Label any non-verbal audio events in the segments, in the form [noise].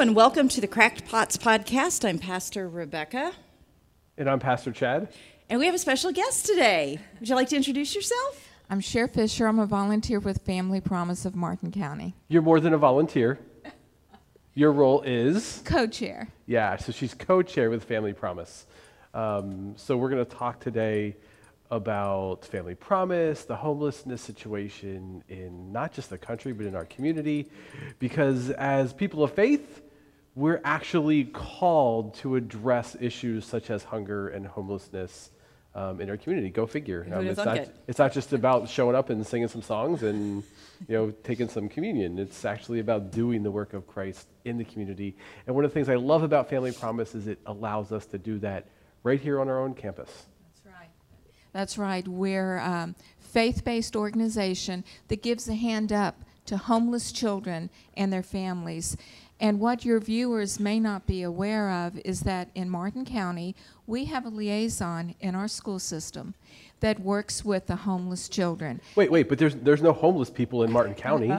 and welcome to the Cracked Pots podcast. I'm Pastor Rebecca. And I'm Pastor Chad. And we have a special guest today. Would you like to introduce yourself? I'm Cher Fisher. I'm a volunteer with Family Promise of Martin County. You're more than a volunteer. Your role is? Co chair. Yeah, so she's co chair with Family Promise. Um, so we're going to talk today about Family Promise, the homelessness situation in not just the country, but in our community. Because as people of faith, we're actually called to address issues such as hunger and homelessness um, in our community. Go figure. Um, it's, not, it's not just about showing up and singing some songs and you know taking some communion. It's actually about doing the work of Christ in the community. And one of the things I love about Family Promise is it allows us to do that right here on our own campus. That's right. That's right. We're a um, faith-based organization that gives a hand up to homeless children and their families. And what your viewers may not be aware of is that in Martin County, we have a liaison in our school system that works with the homeless children. Wait, wait, but there's, there's no homeless people in Martin County.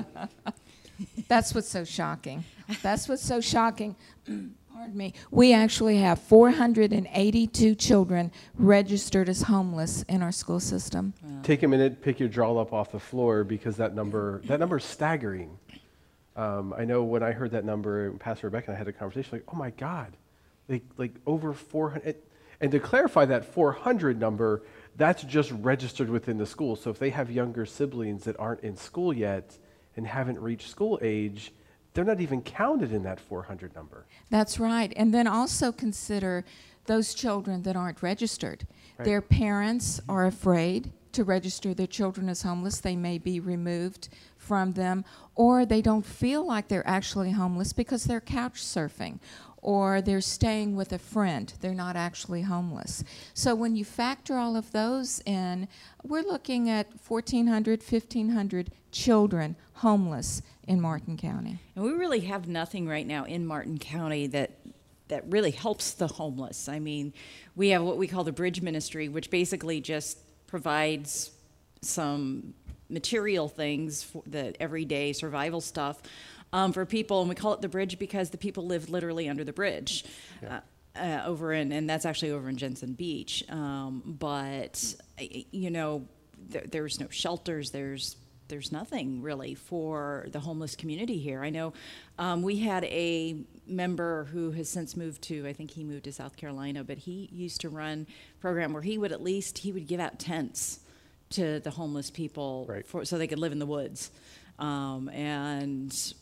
[laughs] That's what's so shocking. That's what's so shocking. [clears throat] Pardon me. We actually have 482 children registered as homeless in our school system. Wow. Take a minute, pick your jaw up off the floor because that number that number is staggering. Um, I know when I heard that number, Pastor Rebecca and I had a conversation like, oh my God, like, like over 400. And to clarify that 400 number, that's just registered within the school. So if they have younger siblings that aren't in school yet and haven't reached school age, they're not even counted in that 400 number. That's right. And then also consider those children that aren't registered. Right. Their parents are afraid to register their children as homeless. They may be removed from them, or they don't feel like they're actually homeless because they're couch surfing or they're staying with a friend. They're not actually homeless. So when you factor all of those in, we're looking at 1,400, 1,500 children homeless in Martin County. And we really have nothing right now in Martin County that that really helps the homeless. I mean, we have what we call the bridge ministry, which basically just provides some material things, for the everyday survival stuff um, for people, and we call it the bridge because the people live literally under the bridge. Yeah. Uh, uh, over in, and that's actually over in Jensen Beach. Um, but you know, there, there's no shelters. There's there's nothing really for the homeless community here. I know um, we had a member who has since moved to, I think he moved to South Carolina, but he used to run a program where he would at least he would give out tents to the homeless people right. for, so they could live in the woods. Um, and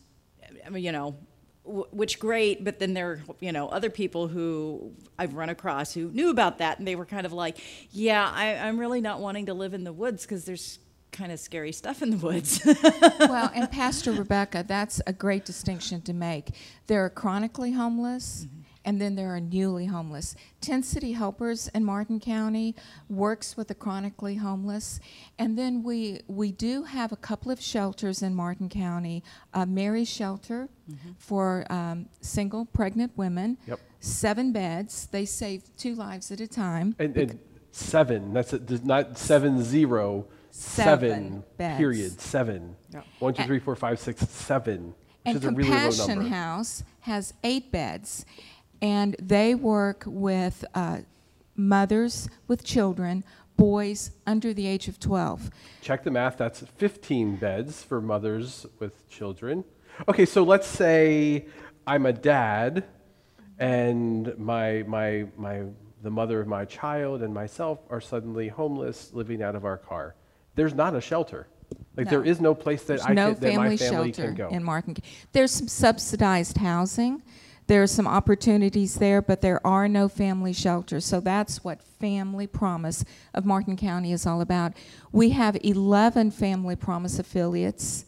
I mean, you know, which great, but then there are, you know, other people who I've run across who knew about that and they were kind of like, yeah, I, I'm really not wanting to live in the woods because there's kind of scary stuff in the woods. [laughs] well, and Pastor Rebecca, that's a great distinction to make. There are chronically homeless. Mm-hmm and then there are newly homeless. Tent City Helpers in Martin County works with the chronically homeless, and then we we do have a couple of shelters in Martin County. Uh, Mary Shelter mm-hmm. for um, single pregnant women. Yep. Seven beds. They save two lives at a time. And, and seven. That's a, not seven zero. Seven, seven period. Seven. Yep. One, two, three, four, five, six, seven. and Compassion really House has eight beds and they work with uh, mothers with children, boys under the age of 12. Check the math. That's 15 beds for mothers with children. Okay, so let's say I'm a dad, and my my my the mother of my child and myself are suddenly homeless, living out of our car. There's not a shelter. Like no. there is no place that There's I no can, that my family shelter can go. in Martin. There's some subsidized housing there are some opportunities there, but there are no family shelters. So that's what Family Promise of Martin County is all about. We have 11 Family Promise affiliates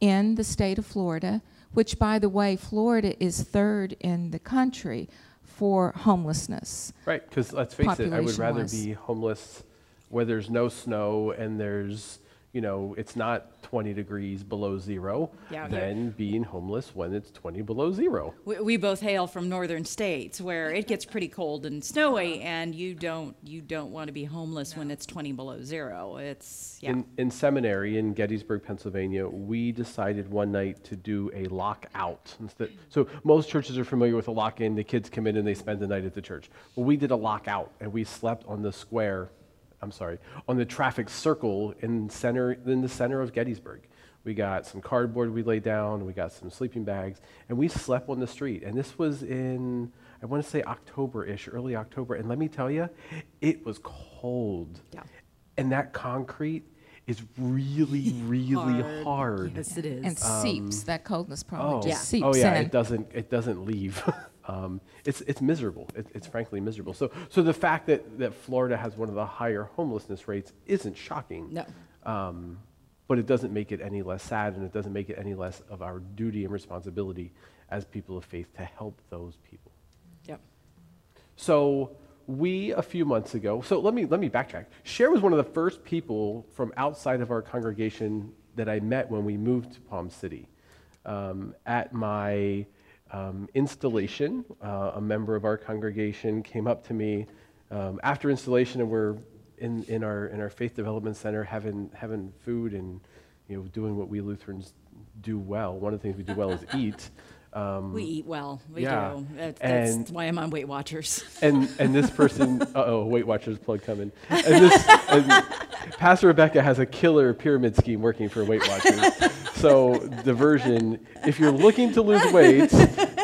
in the state of Florida, which, by the way, Florida is third in the country for homelessness. Right, because let's face it, I would rather be homeless where there's no snow and there's you know, it's not 20 degrees below zero, Yeah. than being homeless when it's 20 below zero. We, we both hail from northern states where it gets pretty cold and snowy, and you don't you don't want to be homeless when it's 20 below zero. It's yeah. In, in seminary in Gettysburg, Pennsylvania, we decided one night to do a lockout. Instead, so most churches are familiar with a lock in. The kids come in and they spend the night at the church. Well, we did a lockout, and we slept on the square. I'm sorry, on the traffic circle in center in the center of Gettysburg. We got some cardboard we laid down. We got some sleeping bags, and we slept on the street. And this was in I want to say October-ish, early October. And let me tell you, it was cold. Yeah. And that concrete is really, [laughs] really hard. hard. Yes, it is. And um, seeps, that coldness probably Oh, just seeps oh yeah, in. it doesn't. It doesn't leave. [laughs] um, it's it's miserable. It, it's frankly miserable. So so the fact that that Florida has one of the higher homelessness rates isn't shocking. No. Um, but it doesn't make it any less sad, and it doesn't make it any less of our duty and responsibility as people of faith to help those people. Yep. So we a few months ago. So let me let me backtrack. Cher was one of the first people from outside of our congregation that I met when we moved to Palm City. Um, at my um, installation, uh, a member of our congregation came up to me um, after installation, and we're in, in our in our faith development center having having food and you know doing what we Lutherans do well. One of the things we do well is [laughs] eat. Um, We eat well. We yeah. do. That's, that's And- why I'm on Weight Watchers. and and this [laughs] person, uh oh, Weight Watchers plug coming. And this, and [laughs] Pastor Rebecca has a killer pyramid scheme working for Weight Watchers. So diversion. If you're looking to lose weight,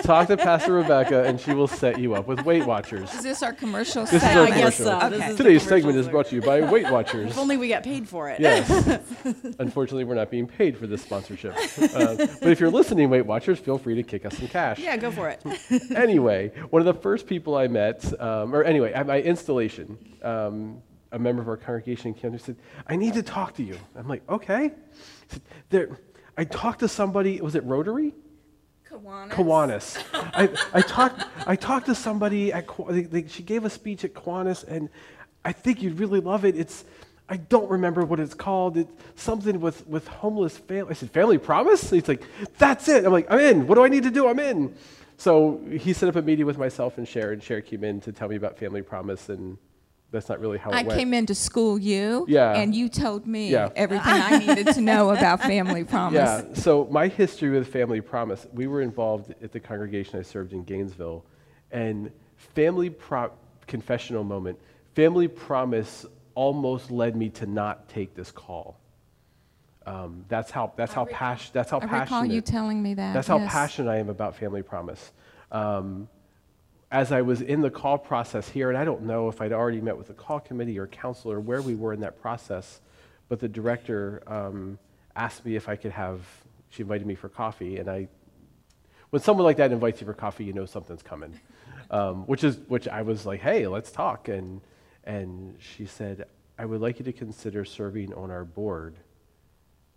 talk to Pastor Rebecca, and she will set you up with Weight Watchers. Is this our commercial This is our segment? I guess commercial. so. This Okay. is Today's segment is brought to you by Weight Watchers. If only we got paid for it. Yes. [laughs] Unfortunately, we're not being paid for this sponsorship. Uh, but if you're listening, Weight Watchers, feel free to kick us some cash. Yeah, go for it. [laughs] anyway, one of the first people I met, um, or anyway, at my installation, um, a member of our congregation came and said, I need to talk to you. I'm like, okay. He said, there, I talked to somebody, was it Rotary? Kiwanis. Kiwanis. [laughs] I, I, talked, I talked to somebody at, Kiwa- they, they, she gave a speech at Kiwanis, and I think you'd really love it. It's, I don't remember what it's called. It's something with, with homeless family. I said, Family Promise? He's like, that's it. I'm like, I'm in. What do I need to do? I'm in. So he set up a meeting with myself and Cher, and Cher came in to tell me about Family Promise, and that's not really how it I went. came in to school you, Yeah. and you told me Yeah. everything I needed to know about Family [laughs] Promise. Yeah. So my history with Family Promise, we were involved at the congregation I served in Gainesville, and Family Pro- confessional moment. Family Promise almost led me to not take this call. Um, that's how that's how passionate that's how I recall passionate you telling me that. that's how yes. passionate I am about Family Promise. Um, as I was in the call process here, and I don't know if I'd already met with the call committee or counselor, where we were in that process, but the director um, asked me if I could have, she invited me for coffee, and I, when someone like that invites you for coffee, you know something's coming, [laughs] um, which is, which I was like, hey, let's talk, and, and she said, I would like you to consider serving on our board.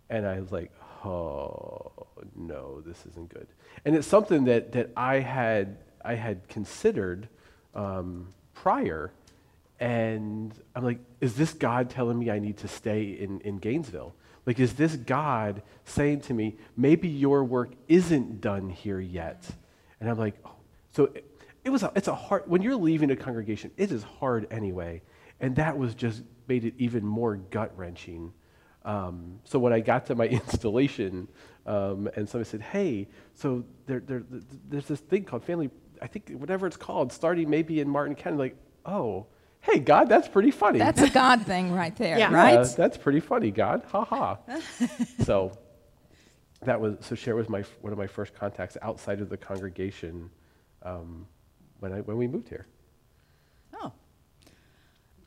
And I was like, oh, no, this isn't good. And it's something that, that I, had, I had considered um, prior. And I'm like, is this God telling me I need to stay in, in Gainesville? Like, is this God saying to me, maybe your work isn't done here yet? And I'm like, oh. so it, it was a, it's a hard, when you're leaving a congregation, it is hard anyway. And that was just made it even more gut wrenching. Um, so when I got to my [laughs] installation, um, and somebody said, "Hey, so there, there, there's this thing called family. I think whatever it's called, starting maybe in Martin County." Like, oh, hey, God, that's pretty funny. That's a God thing right there, Yeah. right? Yeah, that's pretty funny, God. Ha ha. [laughs] so that was so. Cher was my one of my first contacts outside of the congregation um, when I when we moved here. Oh.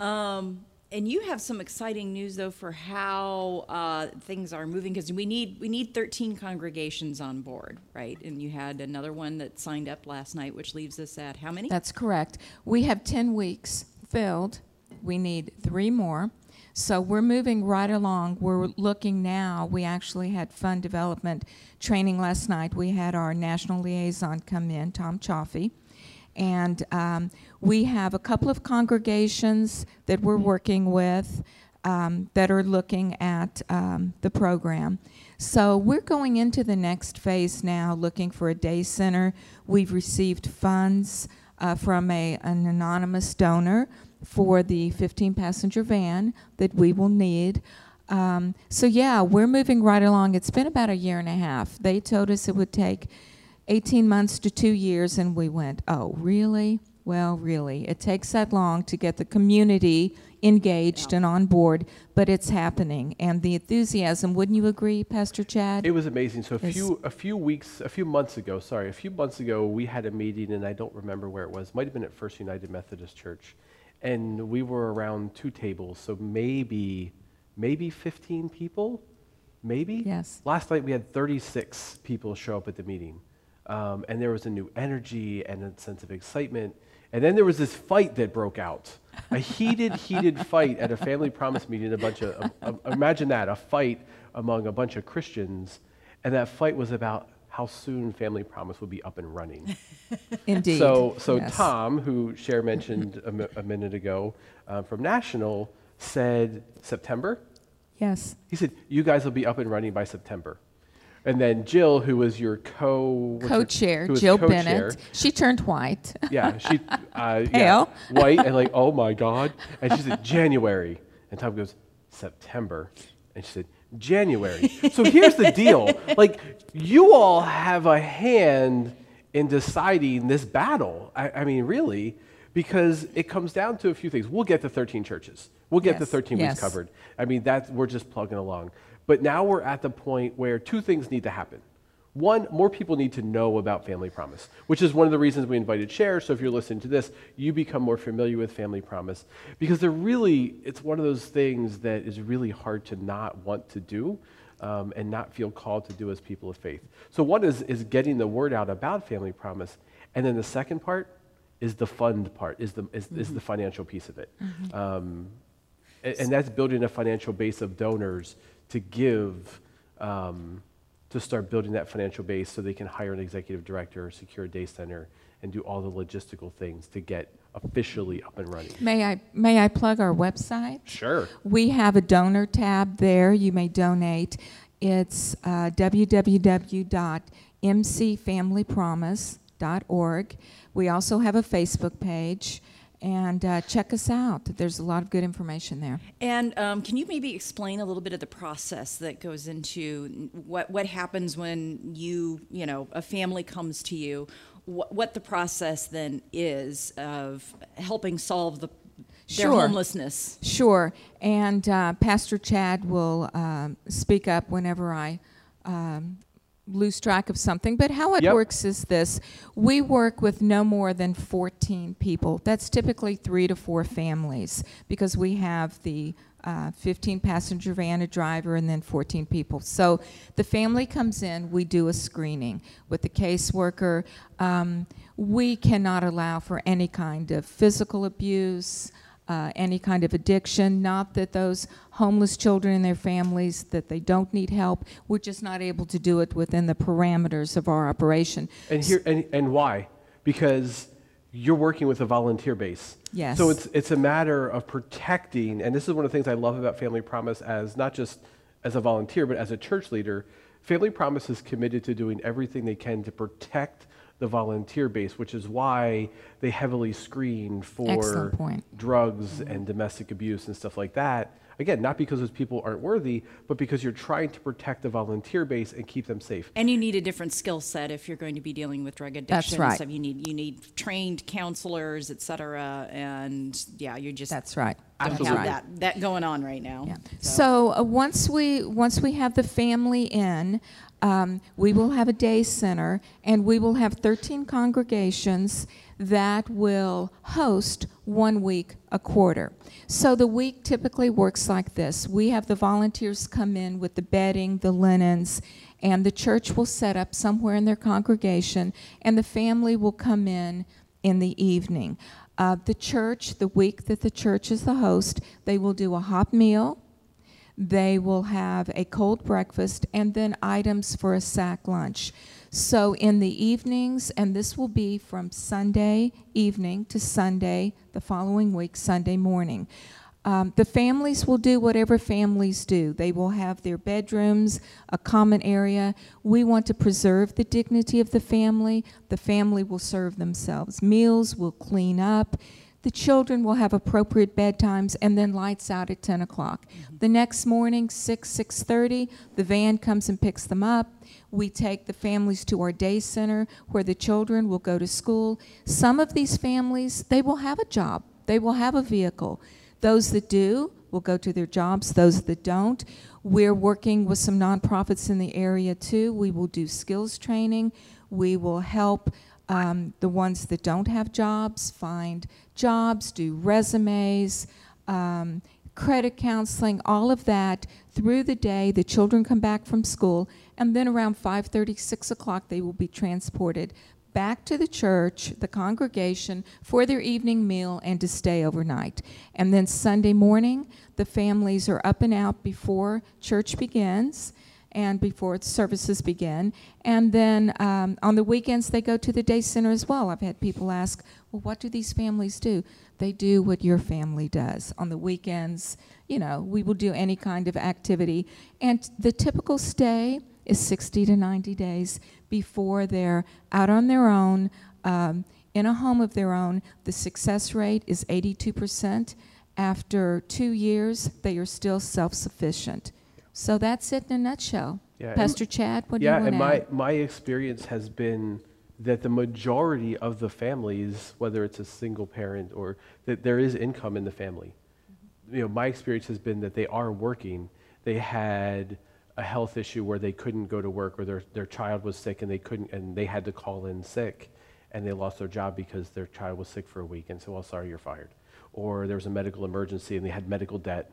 Um, and you have some exciting news though for how uh, things are moving because we need we need 13 congregations on board, right? And you had another one that signed up last night, which leaves us at how many? That's correct. We have 10 weeks filled. We need three more. So we're moving right along. We're looking now. We actually had fund development training last night. We had our national liaison come in, Tom Chaffee. And um, we have a couple of congregations that we're working with. um, that are looking at um, the program. So we're going into the next phase now, looking for a day center. We've received funds uh, from a, an anonymous donor for the 15 passenger van that we will need. Um, so, yeah, we're moving right along. It's been about a year and a half. They told us it would take 18 months to two years, and we went, oh, really? Well, really. It takes that long to get the community engaged and on board, but it's happening. And the enthusiasm, wouldn't you agree, Pastor Chad? It was amazing. So a few a few weeks, a few months ago, sorry, a few months ago, we had a meeting, and I don't remember where it was. Might have been at First United Methodist Church, and we were around two tables, so maybe maybe 15 people, maybe. Yes. Last night we had 36 people show up at the meeting, um, and there was a new energy and a sense of excitement. And then there was this fight that broke out, a heated, heated fight at a family promise meeting. A bunch of, um, um, imagine that, a fight among a bunch of Christians, and that fight was about how soon Family Promise would be up and running. [laughs] Indeed. So, so Yes. Tom, who Cher mentioned a, mi- a minute ago uh, from National, said September. Yes. He said, "You guys will be up and running by September." And then Jill, who was your co co-chair, Jill co-chair, Bennett. She turned white. Yeah, she [laughs] uh, yeah, Pale. white and like, oh my god. And she said January, and Tom goes September, and she said January. So here's the deal: [laughs] like, you all have a hand in deciding this battle. I, I mean, really, because it comes down to a few things. We'll get the 13 churches. We'll get the 13 yes. weeks covered. I mean, that's we're just plugging along. But now we're at the point where two things need to happen. One, more people need to know about Family Promise, which is one of the reasons we invited Cher. So if you're listening to this, you become more familiar with Family Promise because they're really, it's one of those things that is really hard to not want to do um, and not feel called to do as people of faith. So one is, is getting the word out about Family Promise. And then the second part is the fund part, is the, is, is the financial piece of it. Um, a- and, that's building a financial base of donors to give um, to start building that financial base so they can hire an executive director secure a day center and do all the logistical things to get officially up and running May I may I plug our website? sure We have a donor tab there. You may donate. It's uh, www.mcfamilypromise.org. We also have a Facebook page, and uh, check us out. There's a lot of good information there. And um, can you maybe explain a little bit of the process that goes into what what happens when you you know a family comes to you, what, what the process then is of helping solve the their Sure. homelessness? Sure. And uh, Pastor Chad will um, speak up whenever I um, lose track of something. But how it Yep. works is this we work with no more than 14 people. That's typically three to four families because we have the uh, 15 passenger van, a driver, and then 14 people. So the family comes in, we do a screening with the caseworker. Um, we cannot allow for any kind of physical abuse uh, any kind of addiction. Not that those homeless children and their families that they don't need help. We're just not able to do it within the parameters of our operation. and here and, and why because you're working with a volunteer base Yes. so it's it's a matter of protecting and this is one of the things i love about family promise as not just as a volunteer but as a church leader family promise is committed to doing everything they can to protect the volunteer base which is why they heavily screen for Excellent point. drugs and domestic abuse and stuff like that again not because those people aren't worthy but because you're trying to protect the volunteer base and keep them safe And you need a different skill set if you're going to be dealing with drug addiction. That's right. So you need you need trained counselors, et cetera, and yeah, you just That's right. don't That's Absolutely. have right. that that going on right now. Yeah. So uh, once we once we have the family in, um, we will have a day center, and we will have 13 congregations that will host one week a quarter. So the week typically works like this: we have the volunteers come in with the bedding, the linens. And the church will set up somewhere in their congregation, and the family will come in in the evening. Uh, the church, the week that the church is the host, they will do a hot meal. They will have a cold breakfast and then items for a sack lunch. So in the evenings, and this will be from Sunday evening to Sunday the following week, Sunday morning. Um, the families will do whatever families do. They will have their bedrooms, a common area. We want to preserve the dignity of the family. The family will serve themselves meals, will clean up. The children will have appropriate bedtimes and then lights out at 10 o'clock. Mm-hmm. The next morning, 6, 6.30, the van comes and picks them up. We take the families to our day center where the children will go to school. Some of these families, they will have a job. They will have a vehicle. Those that do will go to their jobs. Those that don't, we're working with some nonprofits in the area too. We will do skills training. We will help um, the ones that don't have jobs find jobs, do resumes, um, credit counseling, all of that through the day. The children come back from school, and then around 5:30, 6 o'clock, they will be transported back to the church, the congregation, for their evening meal and to stay overnight. And then Sunday morning, the families are up and out before church begins and before services begin. And then um, on the weekends, they go to the day center as well. I've had people ask, well, what do these families do? They do what your family does. On the weekends, you know, we will do any kind of activity. And the typical stay is 60 to 90 days before they're out on their own um, in a home of their own. The success rate is 82%. After two years, they are still self sufficient. So that's it in a nutshell. Yeah, and- Pastor Chad, what do yeah, you want Yeah, and my, my experience has been that the majority of the families, whether it's a single parent or that there is income in the family. You know, my experience has been that they are working. They had a health issue where they couldn't go to work or their, their child was sick and they couldn't and they had to call in sick and they lost their job because their child was sick for a week and said, well, sorry, you're fired. Or there was a medical emergency and they had medical debt.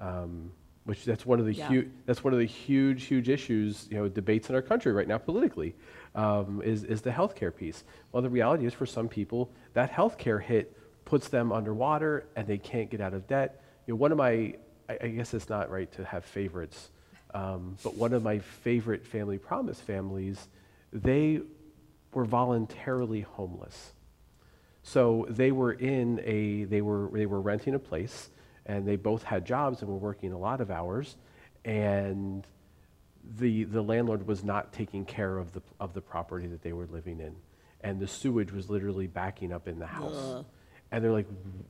Um, which that's one of the Yeah. huge that's one of the huge huge issues you know debates in our country right now politically um, is is the healthcare piece. Well, the reality is for some people that healthcare hit puts them underwater and they can't get out of debt. You know, one of my I, I guess it's not right to have favorites, um, but one of my favorite family promise families, they were voluntarily homeless. So they were in a they were they were renting a place and they both had jobs and were working a lot of hours and the the landlord was not taking care of the of the property that they were living in and the sewage was literally backing up in the house. And they're like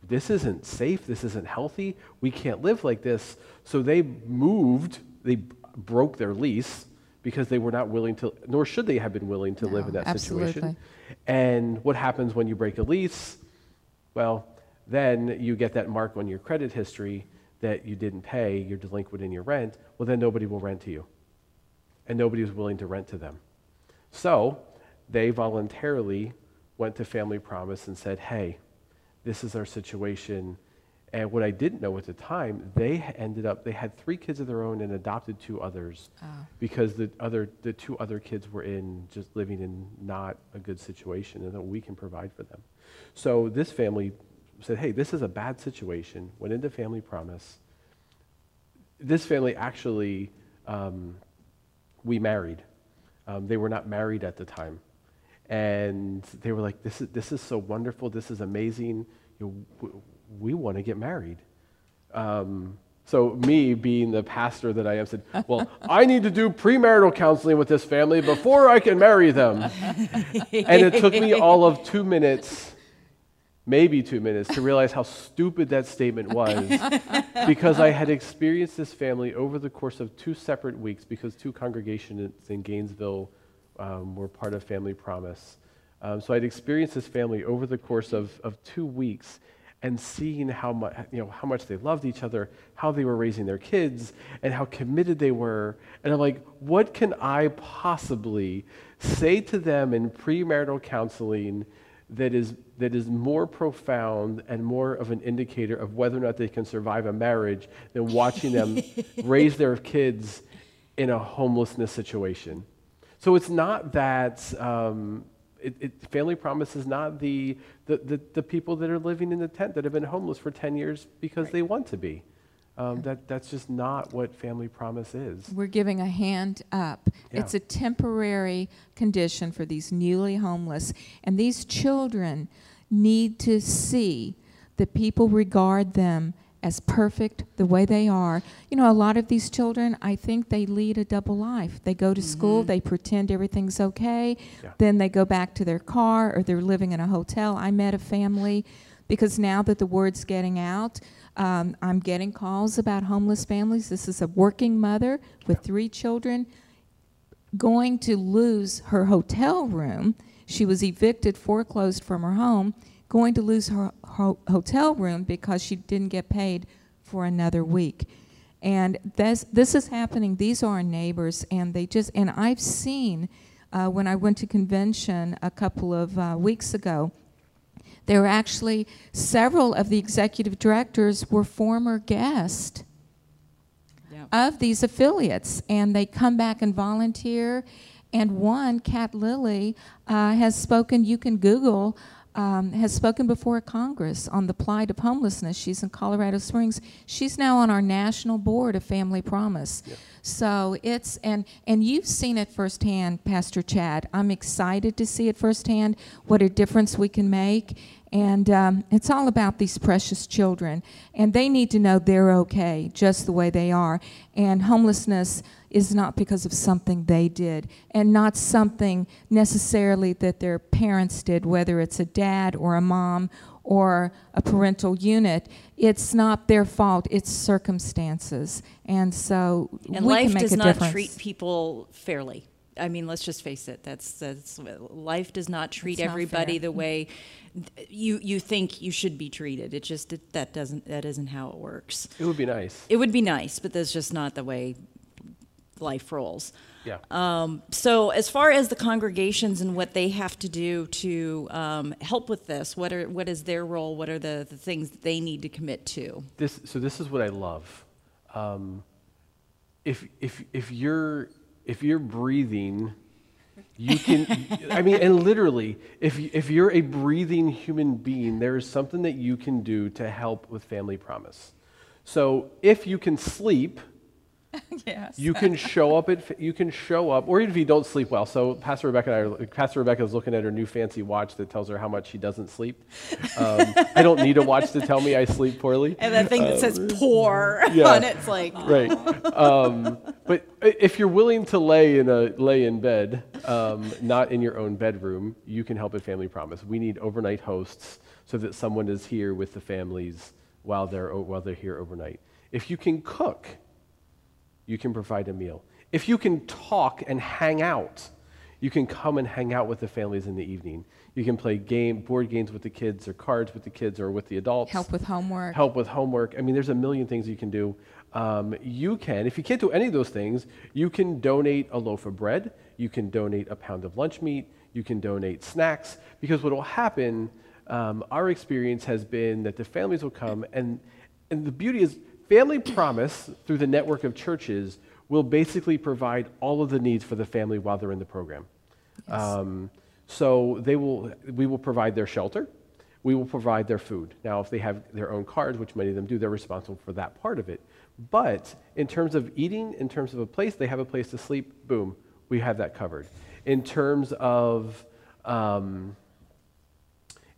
this isn't safe, this isn't healthy. We can't live like this. So they moved, they b- broke their lease because they were not willing to nor should they have been willing to live in that absolutely. situation. And what happens when you break a lease? Well, then you get that mark on your credit history that you didn't pay, you're delinquent in your rent. Well, then nobody will rent to you. And nobody is willing to rent to them. So they voluntarily went to Family Promise and said, hey, this is our situation. And what I didn't know at the time, they ended up, they had three kids of their own and adopted two others oh. because the other, the two other kids were in just living in not a good situation and that we can provide for them. So this family said, hey, this is a bad situation, went into Family Promise. This family actually, um, we married. Um, they were not married at the time. And they were like, this is, this is so wonderful. This is amazing. You know, we want to get married. Um, so me being the pastor that I am said, [laughs] well, I need to do premarital counseling with this family before I can marry them. and it took me all of two minutes, maybe two minutes, to realize how stupid that statement was [laughs] because I had experienced this family over the course of two separate weeks because two congregations in Gainesville um, were part of Family Promise. Um, so I'd experienced this family over the course of, of two weeks and seeing how much, you know, how much they loved each other, how they were raising their kids, and how committed they were. And I'm like, what can I possibly say to them in premarital counseling that is, that is more profound and more of an indicator of whether or not they can survive a marriage than watching them [laughs] raise their kids in a homelessness situation. So it's not that um, it, it, Family Promise is not the, the, the, the people that are living in the tent that have been homeless for 10 years because they want to be. Um, that, that's just not what Family Promise is. We're giving a hand up. Yeah. It's a temporary condition for these newly homeless. And these children need to see that people regard them as perfect the way they are. You know, a lot of these children, I think they lead a double life. They go to school, they pretend everything's okay, Yeah. then they go back to their car or they're living in a hotel. I met a family because now that the word's getting out, um, I'm getting calls about homeless families. This is a working mother with three children going to lose her hotel room. She was evicted, foreclosed from her home, going to lose her ho- hotel room because she didn't get paid for another week. And this, this is happening. These are our neighbors, and they just, and I've seen uh, when I went to convention a couple of uh, weeks ago, there were actually several of the executive directors were former guests Yeah. of these affiliates, and they come back and volunteer. And one, Kat Lilly, uh, has spoken. You can Google. Um, has spoken before Congress on the plight of homelessness. She's in Colorado Springs. She's now on our national board of Family Promise. So it's and and you've seen it firsthand, Pastor Chad. I'm excited to see it firsthand. What a difference we can make. And um, it's all about these precious children. And they need to know they're okay just the way they are. And homelessness is not because of something they did and not something necessarily that their parents did, whether it's a dad or a mom or a parental unit. It's not their fault, it's circumstances. And so And we life can make does a not difference. treat people fairly. I mean, let's just face it. That's that's life does not treat It's not everybody fair. the way you you think you should be treated. It just it, that doesn't that isn't how it works. It would be nice. It would be nice, but that's just not the way life rolls. Yeah. Um, so, as far as the congregations and what they have to do to um, help with this, what are what is their role? What are the, the things that they need to commit to? this so this is what I love. Um, if if if you're if you're breathing, you can. I mean, and literally, if if you're a breathing human being, there is something that you can do to help with Family Promise. So if you can sleep, [laughs] yes. you can show up at you can show up or even if you don't sleep well. So pastor rebecca and i are, pastor rebecca is looking at her new fancy watch that tells her how much she doesn't sleep. Um, i don't need a watch to tell me i sleep poorly. And that thing that says "poor" yeah. on it's like [laughs] right. Um, but if you're willing to lay in a lay in bed um, not in your own bedroom you can help at family promise. We need overnight hosts so that someone is here with the families while they're while they're here overnight. If you can cook you can provide a meal. If you can talk and hang out, you can come and hang out with the families in the evening. You can play game, board games with the kids, or cards with the kids, or with the adults. Help with homework. Help with homework. I mean, there's a million things you can do. Um, you can, if you can't do any of those things, you can donate a loaf of bread. You can donate a pound of lunch meat. You can donate snacks. Because what will happen, um, our experience has been that the families will come, and, and the beauty is, Family Promise, through the network of churches, will basically provide all of the needs for the family while they're in the program. Um, so they will, we will provide their shelter. We will provide their food. Now, if they have their own cards, which many of them do, they're responsible for that part of it. But in terms of eating, in terms of a place, they have a place to sleep, boom, we have that covered. In terms of, um,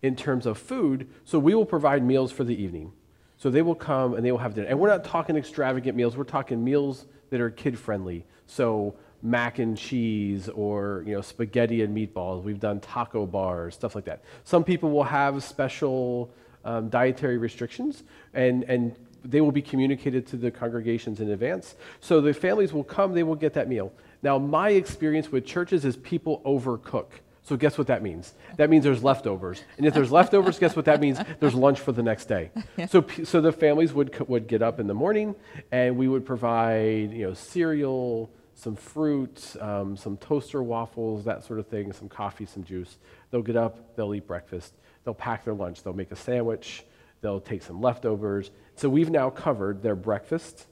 in terms of food, so we will provide meals for the evening. So they will come and they will have dinner. And we're not talking extravagant meals, we're talking meals that are kid friendly. So mac and cheese or you know spaghetti and meatballs. We've done taco bars, stuff like that. Some people will have special um, dietary restrictions and, and they will be communicated to the congregations in advance. So the families will come, they will get that meal. Now, my experience with churches is people overcook. So guess what that means? That means there's leftovers. And if there's leftovers, guess what that means? There's lunch for the next day. So, so the families would, would get up in the morning and we would provide, you know, cereal, some fruit, um, some toaster waffles, that sort of thing, some coffee, some juice. They'll get up, they'll eat breakfast, they'll pack their lunch, they'll make a sandwich, they'll take some leftovers. So we've now covered their breakfast,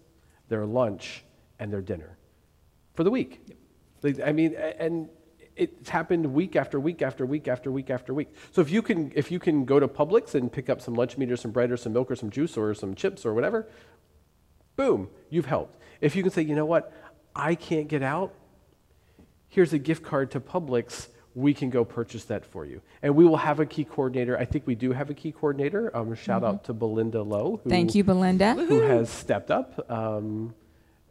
their lunch, and their dinner for the week. Like, I mean, and it's happened week after week after week after week after week. So if you can, if you can go to Publix and pick up some lunch meat or some bread or some milk or some juice or some chips or whatever, boom, you've helped. If you can say, you know what, I can't get out, here's a gift card to Publix we can go purchase that for you. And we will have a key coordinator. I think we do have a key coordinator. Um, shout out to Belinda Lowe. Who, Thank you, Belinda. Who has stepped up um,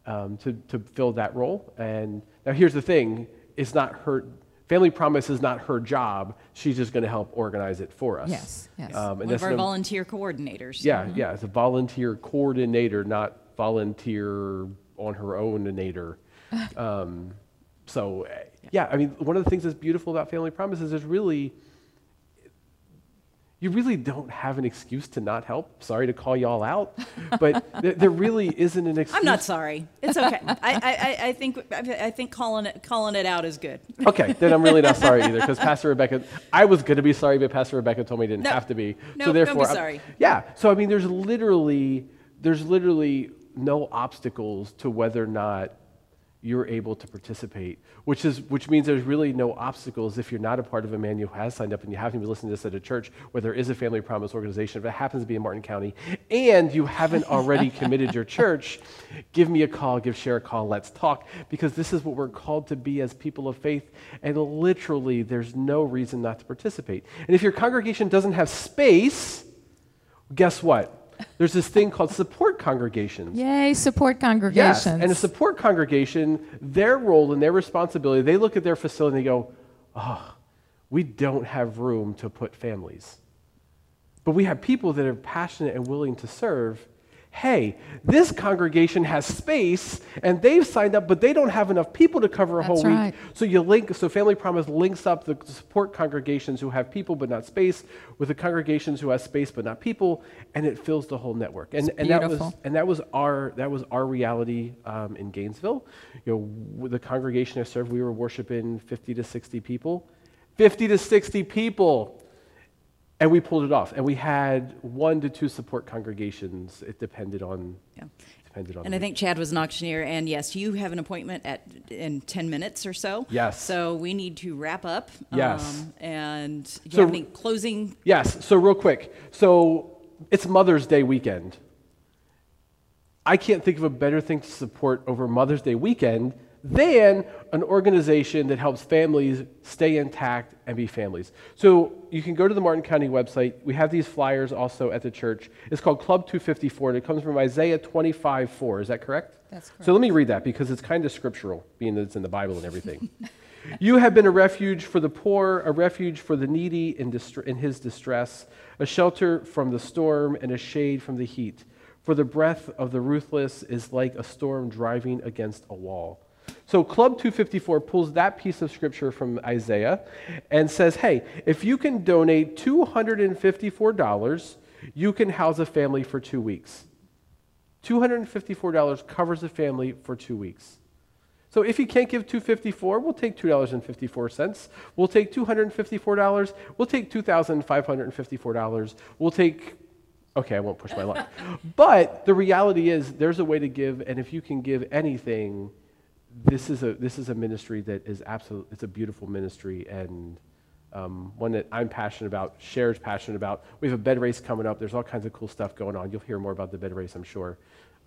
um, to, to fill that role. And now here's the thing it's not her, Family Promise is not her job. She's just going to help organize it for us. Yes, yes. Um, and One of our no- volunteer coordinators. yeah, yeah, it's a volunteer coordinator, not volunteer on her own nator. [laughs] Um, so, eh, yeah, I mean, one of the things that's beautiful about Family Promise is there's really, you really don't have an excuse to not help. Sorry to call y'all out, but there, there really isn't an excuse. I'm not sorry. It's okay. I, I, I- I think I think calling it calling it out is good. Okay, then I'm really not sorry either because Pastor Rebecca, I was going to be sorry, but Pastor Rebecca told me I didn't No. have to be. No, so don't be therefore, I'm- sorry. yeah. So I mean, there's literally, there's literally no obstacles to whether or not you're able to participate, which is which means there's really no obstacles if you're not a part of a man who has signed up and you haven't been listening to this at a church where there is a family promise organization, if it happens to be in Martin County, and you haven't already committed your church, [laughs] give me a call, give Cher a call, let's talk, because this is what we're called to be as people of faith, and literally there's no reason not to participate. And if your congregation doesn't have space, guess what? There's this thing called support congregations. Yay, support Yes, congregations. and a support congregation, their role and their responsibility, they look at their facility and they go, oh, we don't have room to put families. But we have people that are passionate and willing to serve. Hey, this congregation has space and they've signed up, but they don't have enough people to cover a whole That's week. right. So you link, so Family Promise links up the support congregations who have people but not space with the congregations who have space but not people, and it fills the whole network. And, and that was and that was our that was our reality um, in Gainesville. You know, the congregation I served, we were worshiping 50 to 60 people, 50 to 60 people, and we pulled it off. And we had one to two support congregations. It depended on Yeah. depended on. And I think Chad was an auctioneer, and yes, you have an appointment at in ten minutes or so. Yes. So we need to wrap up. Yes. Um, and do you So- have any closing? Yes. So real quick. So it's Mother's Day weekend. I can't think of a better thing to support over Mother's Day weekend than an organization that helps families stay intact and be families. So you can go to the Martin County website. We have these flyers also at the church. It's called Club 254, and it comes from Isaiah 25 4. Is that correct? That's correct. So let me read that because it's kind of scriptural, being that it's in the Bible and everything. [laughs] you have been a refuge for the poor, a refuge for the needy in, in his distress, a shelter from the storm, and a shade from the heat. For the breath of the ruthless is like a storm driving against a wall. So, Club 254 pulls that piece of scripture from Isaiah and says, hey, if you can donate $254, you can house a family for two weeks. $254 covers a family for two weeks. So if you can't give 254, we'll take $2.54. We'll take $254. We'll take $2,554. We'll take Okay, I won't push my luck. [laughs] but the reality is there's a way to give and if you can give anything, this is a this is a ministry that is absolute it's a beautiful ministry and um, one that I'm passionate about, Cher's passionate about. We have a bed race coming up. There's all kinds of cool stuff going on. You'll hear more about the bed race, I'm sure.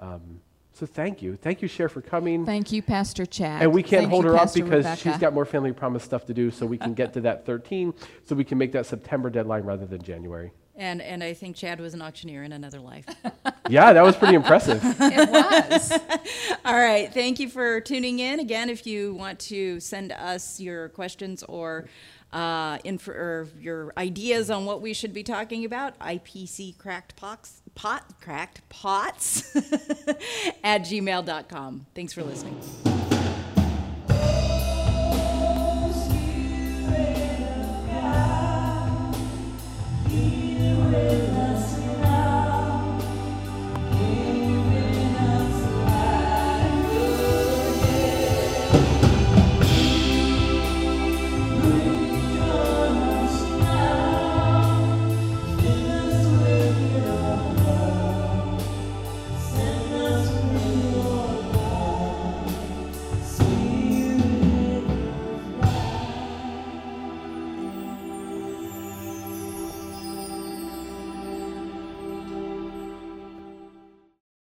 Um, so thank you. Thank you, Cher, for coming. Thank you, Pastor Chad. And we can't Thank hold you, her Pastor up because Rebecca. she's got more family promise stuff to do, so we can get to that [laughs] 13, so we can make that September deadline rather than January. And and I think Chad was an auctioneer in another life. [laughs] Yeah, that was pretty impressive. [laughs] It was. [laughs] All right. Thank you for tuning in. Again, if you want to send us your questions or, uh, inf- or your ideas on what we should be talking about, IPC cracked pots, pot, cracked pots at gmail.com. Thanks for listening.